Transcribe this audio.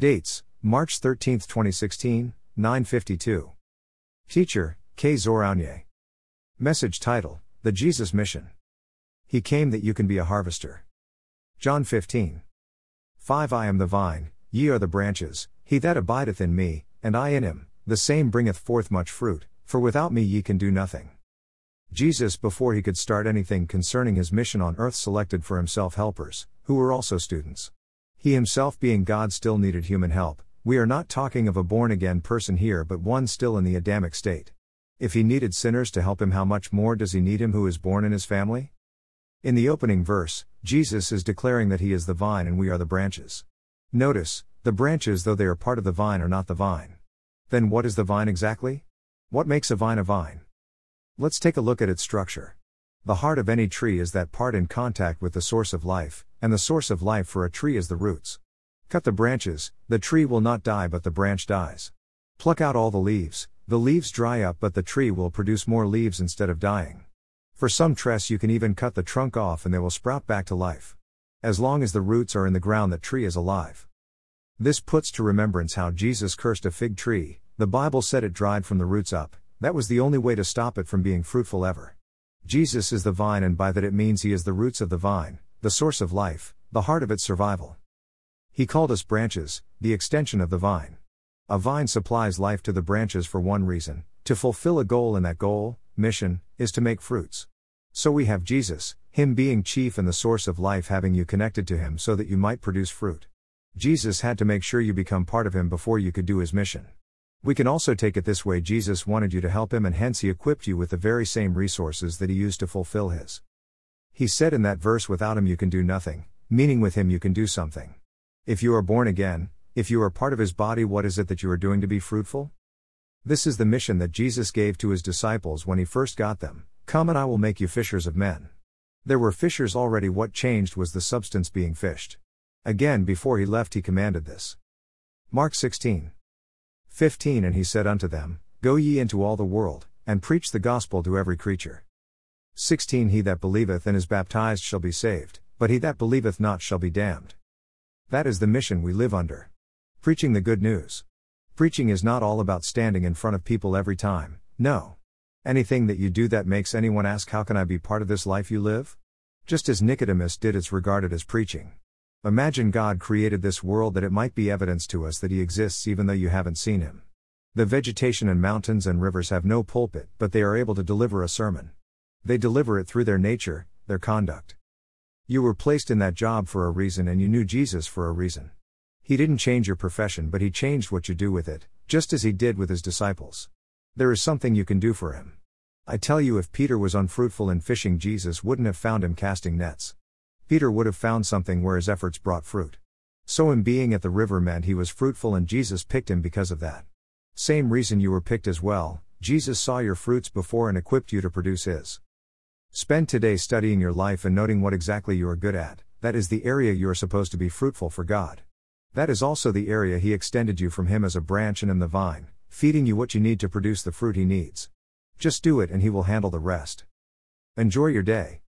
Dates March 13, 2016, 952. Teacher, K. Zoraunye. Message title The Jesus Mission. He came that you can be a harvester. John 15. 5 I am the vine, ye are the branches, he that abideth in me, and I in him, the same bringeth forth much fruit, for without me ye can do nothing. Jesus, before he could start anything concerning his mission on earth, selected for himself helpers, who were also students. He himself, being God, still needed human help. We are not talking of a born again person here, but one still in the Adamic state. If he needed sinners to help him, how much more does he need him who is born in his family? In the opening verse, Jesus is declaring that he is the vine and we are the branches. Notice, the branches, though they are part of the vine, are not the vine. Then what is the vine exactly? What makes a vine a vine? Let's take a look at its structure. The heart of any tree is that part in contact with the source of life, and the source of life for a tree is the roots. Cut the branches, the tree will not die but the branch dies. Pluck out all the leaves, the leaves dry up but the tree will produce more leaves instead of dying. For some tress, you can even cut the trunk off and they will sprout back to life. As long as the roots are in the ground that tree is alive. This puts to remembrance how Jesus cursed a fig tree, the Bible said it dried from the roots up, that was the only way to stop it from being fruitful ever. Jesus is the vine, and by that it means he is the roots of the vine, the source of life, the heart of its survival. He called us branches, the extension of the vine. A vine supplies life to the branches for one reason to fulfill a goal, and that goal, mission, is to make fruits. So we have Jesus, Him being chief and the source of life, having you connected to Him so that you might produce fruit. Jesus had to make sure you become part of Him before you could do His mission. We can also take it this way Jesus wanted you to help him, and hence he equipped you with the very same resources that he used to fulfill his. He said in that verse, Without him you can do nothing, meaning with him you can do something. If you are born again, if you are part of his body, what is it that you are doing to be fruitful? This is the mission that Jesus gave to his disciples when he first got them Come and I will make you fishers of men. There were fishers already, what changed was the substance being fished. Again, before he left, he commanded this. Mark 16. 15 And he said unto them, Go ye into all the world, and preach the gospel to every creature. 16 He that believeth and is baptized shall be saved, but he that believeth not shall be damned. That is the mission we live under. Preaching the good news. Preaching is not all about standing in front of people every time, no. Anything that you do that makes anyone ask, How can I be part of this life you live? Just as Nicodemus did, it's regarded as preaching. Imagine God created this world that it might be evidence to us that He exists even though you haven't seen Him. The vegetation and mountains and rivers have no pulpit, but they are able to deliver a sermon. They deliver it through their nature, their conduct. You were placed in that job for a reason and you knew Jesus for a reason. He didn't change your profession, but He changed what you do with it, just as He did with His disciples. There is something you can do for Him. I tell you, if Peter was unfruitful in fishing, Jesus wouldn't have found him casting nets. Peter would have found something where his efforts brought fruit. So, him being at the river meant he was fruitful, and Jesus picked him because of that. Same reason you were picked as well, Jesus saw your fruits before and equipped you to produce his. Spend today studying your life and noting what exactly you are good at, that is the area you are supposed to be fruitful for God. That is also the area He extended you from Him as a branch and in the vine, feeding you what you need to produce the fruit He needs. Just do it and He will handle the rest. Enjoy your day.